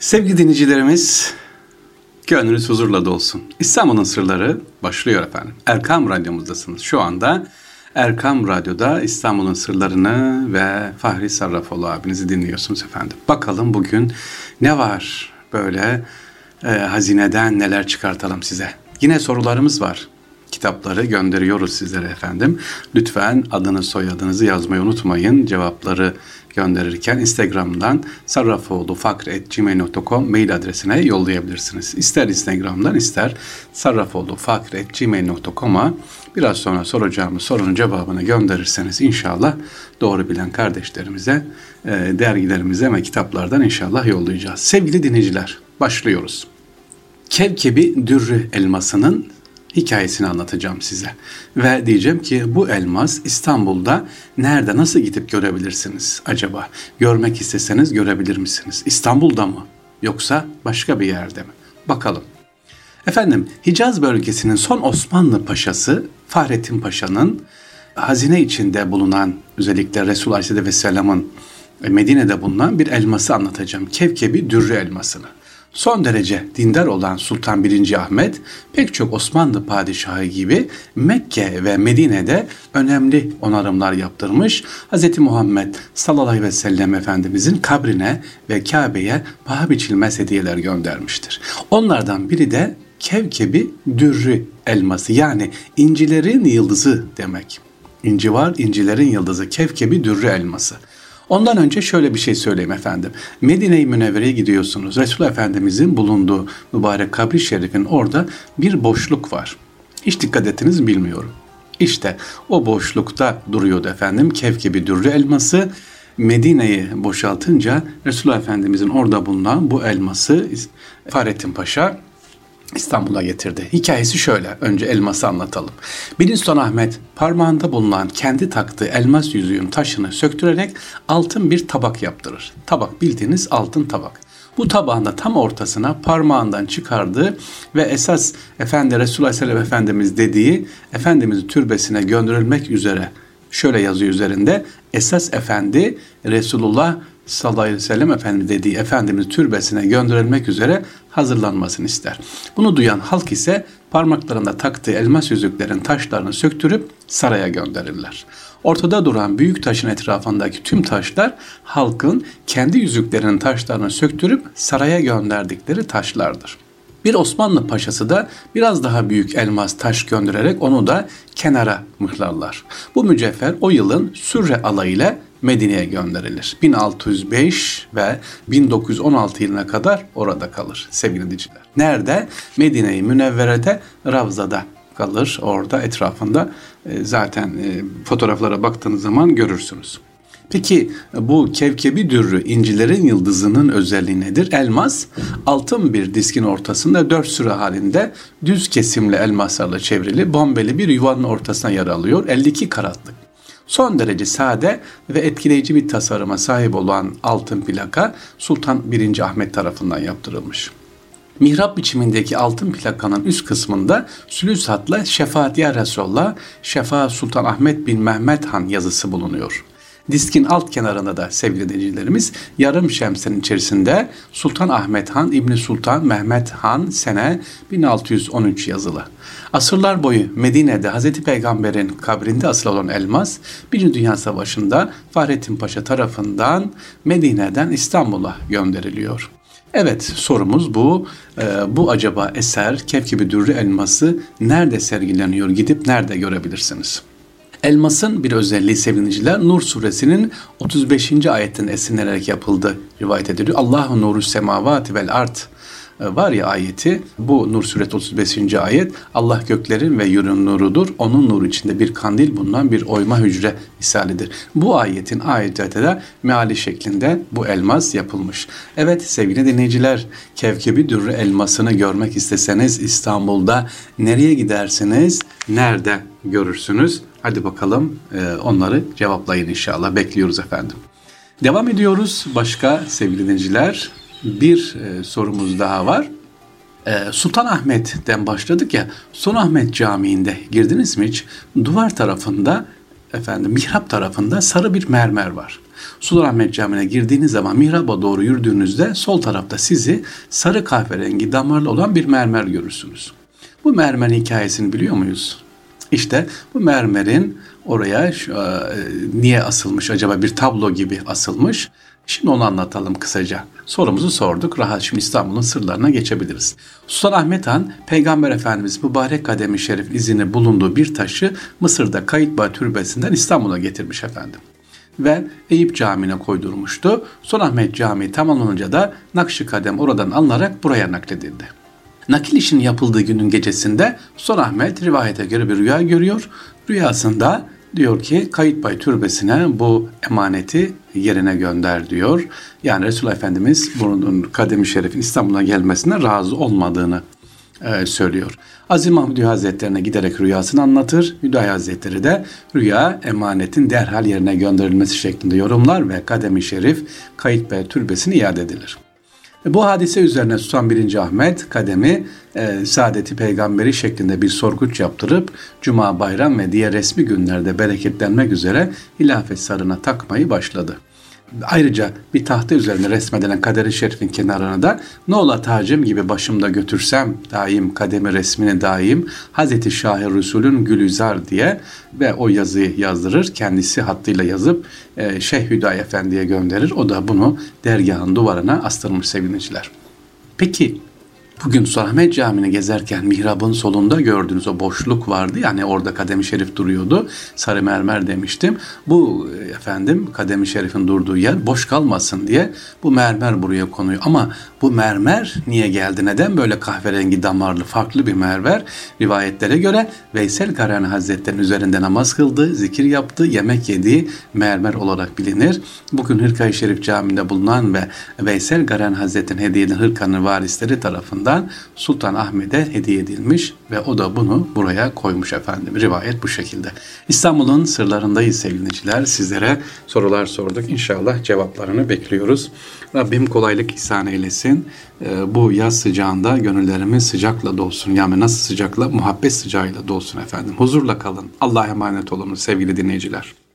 Sevgili dinleyicilerimiz, gönlünüz huzurla dolsun. İstanbul'un sırları başlıyor efendim. Erkam Radyomuzdasınız şu anda. Erkam Radyo'da İstanbul'un sırlarını ve Fahri Sarrafoğlu abinizi dinliyorsunuz efendim. Bakalım bugün ne var böyle e, hazineden neler çıkartalım size. Yine sorularımız var. Kitapları gönderiyoruz sizlere efendim. Lütfen adını soyadınızı yazmayı unutmayın. Cevapları gönderirken Instagram'dan sarrafoğlufakr.gmail.com mail adresine yollayabilirsiniz. İster Instagram'dan ister sarrafoğlufakr.gmail.com'a biraz sonra soracağımız sorunun cevabını gönderirseniz inşallah doğru bilen kardeşlerimize, e, dergilerimize ve kitaplardan inşallah yollayacağız. Sevgili dinleyiciler, başlıyoruz. Kevkebi dürrü elmasının hikayesini anlatacağım size. Ve diyeceğim ki bu elmas İstanbul'da nerede nasıl gidip görebilirsiniz acaba? Görmek isteseniz görebilir misiniz? İstanbul'da mı? Yoksa başka bir yerde mi? Bakalım. Efendim Hicaz bölgesinin son Osmanlı paşası Fahrettin Paşa'nın hazine içinde bulunan özellikle Resul Aleyhisselam'ın Medine'de bulunan bir elması anlatacağım. Kevkebi Dürrü elmasını. Son derece dindar olan Sultan 1. Ahmet pek çok Osmanlı padişahı gibi Mekke ve Medine'de önemli onarımlar yaptırmış. Hz. Muhammed sallallahu aleyhi ve sellem Efendimizin kabrine ve Kabe'ye paha biçilmez hediyeler göndermiştir. Onlardan biri de Kevkebi Dürrü elması yani incilerin yıldızı demek. İnci var, incilerin yıldızı, kevkebi dürrü elması. Ondan önce şöyle bir şey söyleyeyim efendim. Medine-i Münevvere'ye gidiyorsunuz. Resul Efendimizin bulunduğu mübarek kabri şerifin orada bir boşluk var. Hiç dikkat ettiniz bilmiyorum. İşte o boşlukta duruyordu efendim kevkebi dürrü elması. Medine'yi boşaltınca Resul Efendimizin orada bulunan bu elması Fahrettin Paşa İstanbul'a getirdi. Hikayesi şöyle. Önce elması anlatalım. Birinci Sultan Ahmet parmağında bulunan kendi taktığı elmas yüzüğün taşını söktürerek altın bir tabak yaptırır. Tabak bildiğiniz altın tabak. Bu tabağında tam ortasına parmağından çıkardığı ve esas Efendi Resulullah Aleyhisselam Efendimiz dediği Efendimizin türbesine gönderilmek üzere şöyle yazıyor üzerinde esas efendi Resulullah sallallahu aleyhi ve sellem Efendimiz dediği Efendimiz türbesine gönderilmek üzere hazırlanmasını ister. Bunu duyan halk ise parmaklarında taktığı elmas yüzüklerin taşlarını söktürüp saraya gönderirler. Ortada duran büyük taşın etrafındaki tüm taşlar halkın kendi yüzüklerinin taşlarını söktürüp saraya gönderdikleri taşlardır. Bir Osmanlı paşası da biraz daha büyük elmas taş göndererek onu da kenara mıhlarlar. Bu mücevher o yılın Sürre alayıyla Medine'ye gönderilir. 1605 ve 1916 yılına kadar orada kalır sevgili dinleyiciler. Nerede? Medine-i Münevvere'de Ravza'da kalır. Orada etrafında e, zaten e, fotoğraflara baktığınız zaman görürsünüz. Peki bu kevkebi dürrü incilerin yıldızının özelliği nedir? Elmas altın bir diskin ortasında dört sıra halinde düz kesimli elmaslarla çevrili bombeli bir yuvanın ortasına yer alıyor. 52 karatlık. Son derece sade ve etkileyici bir tasarıma sahip olan altın plaka Sultan 1. Ahmet tarafından yaptırılmış. Mihrap biçimindeki altın plakanın üst kısmında sülüs hatla Şefaat Ya Resulallah, Şefa Sultan Ahmet bin Mehmet Han yazısı bulunuyor. Diskin alt kenarında da sevgili dinleyicilerimiz yarım şemsenin içerisinde Sultan Ahmet Han İbni Sultan Mehmet Han sene 1613 yazılı. Asırlar boyu Medine'de Hz. Peygamber'in kabrinde asıl olan elmas Birinci Dünya Savaşı'nda Fahrettin Paşa tarafından Medine'den İstanbul'a gönderiliyor. Evet sorumuz bu. Ee, bu acaba eser Kevkibi Dürrü Elması nerede sergileniyor? Gidip nerede görebilirsiniz? Elmasın bir özelliği seviniciler Nur suresinin 35. ayetten esinlenerek yapıldı rivayet ediliyor. Allahu nuru semavati vel art e, var ya ayeti bu Nur suresi 35. ayet Allah göklerin ve yerin nurudur. Onun nuru içinde bir kandil bulunan bir oyma hücre misalidir. Bu ayetin ayette de meali şeklinde bu elmas yapılmış. Evet sevgili dinleyiciler Kevkebi Dürrü elmasını görmek isteseniz İstanbul'da nereye gidersiniz? Nerede görürsünüz? Hadi bakalım e, onları cevaplayın inşallah. Bekliyoruz efendim. Devam ediyoruz. Başka sevgili dinleyiciler bir e, sorumuz daha var. E, Sultan Ahmet'ten başladık ya. Sultan Ahmet Camii'nde girdiniz mi hiç? Duvar tarafında efendim mihrap tarafında sarı bir mermer var. Sultanahmet Camii'ne girdiğiniz zaman mihraba doğru yürüdüğünüzde sol tarafta sizi sarı kahverengi damarlı olan bir mermer görürsünüz. Bu mermer hikayesini biliyor muyuz? İşte bu mermerin oraya şu, e, niye asılmış acaba bir tablo gibi asılmış. Şimdi onu anlatalım kısaca. Sorumuzu sorduk. Rahat şimdi İstanbul'un sırlarına geçebiliriz. Sultan Ahmet Han, Peygamber Efendimiz mübarek kademi şerif izini bulunduğu bir taşı Mısır'da Kayıtbağ Türbesi'nden İstanbul'a getirmiş efendim. Ve Eyüp Camii'ne koydurmuştu. Sultan Ahmet Camii tamamlanınca da Nakşi Kadem oradan alınarak buraya nakledildi. Nakil işinin yapıldığı günün gecesinde Sultan Ahmet rivayete göre bir rüya görüyor. Rüyasında diyor ki Kayıtbay Türbesi'ne bu emaneti yerine gönder diyor. Yani Resulullah Efendimiz bunun kademi şerifin İstanbul'a gelmesine razı olmadığını e, söylüyor. Aziz Mahmud Hazretlerine giderek rüyasını anlatır. Hüdayi Hazretleri de rüya emanetin derhal yerine gönderilmesi şeklinde yorumlar ve kademi şerif Kayıtbay Türbesi'ne iade edilir. Bu hadise üzerine Sultan 1. Ahmet Kademi e, saadeti peygamberi şeklinde bir sorguç yaptırıp Cuma, bayram ve diğer resmi günlerde bereketlenmek üzere hilafet sarına takmayı başladı. Ayrıca bir tahta üzerine resmedilen kaderi şerifin kenarına da ne ola tacım gibi başımda götürsem daim kademi resmini daim Hazreti Şahir Resul'ün Gülüzar diye ve o yazıyı yazdırır. Kendisi hattıyla yazıp e, Şeyh Hüdayi Efendi'ye gönderir. O da bunu dergahın duvarına astırmış sevgiliciler. Peki Bugün Sultanahmet Camii'ni gezerken mihrabın solunda gördüğünüz o boşluk vardı. Yani orada kademi şerif duruyordu. Sarı mermer demiştim. Bu efendim kademi şerifin durduğu yer boş kalmasın diye bu mermer buraya konuyor. Ama bu mermer niye geldi? Neden böyle kahverengi damarlı farklı bir mermer? Rivayetlere göre Veysel Karani Hazretleri'nin üzerinde namaz kıldı, zikir yaptı, yemek yediği mermer olarak bilinir. Bugün Hırkayı Şerif Camii'nde bulunan ve Veysel Karani Hazretleri'nin hediye edilen hırkanın varisleri tarafından tarafından Sultan Ahmet'e hediye edilmiş ve o da bunu buraya koymuş efendim. Rivayet bu şekilde. İstanbul'un sırlarındayız sevgiliciler. Sizlere sorular sorduk. İnşallah cevaplarını bekliyoruz. Rabbim kolaylık ihsan eylesin. Ee, bu yaz sıcağında gönüllerimiz sıcakla dolsun. Yani nasıl sıcakla? Muhabbet sıcağıyla dolsun efendim. Huzurla kalın. Allah'a emanet olun sevgili dinleyiciler.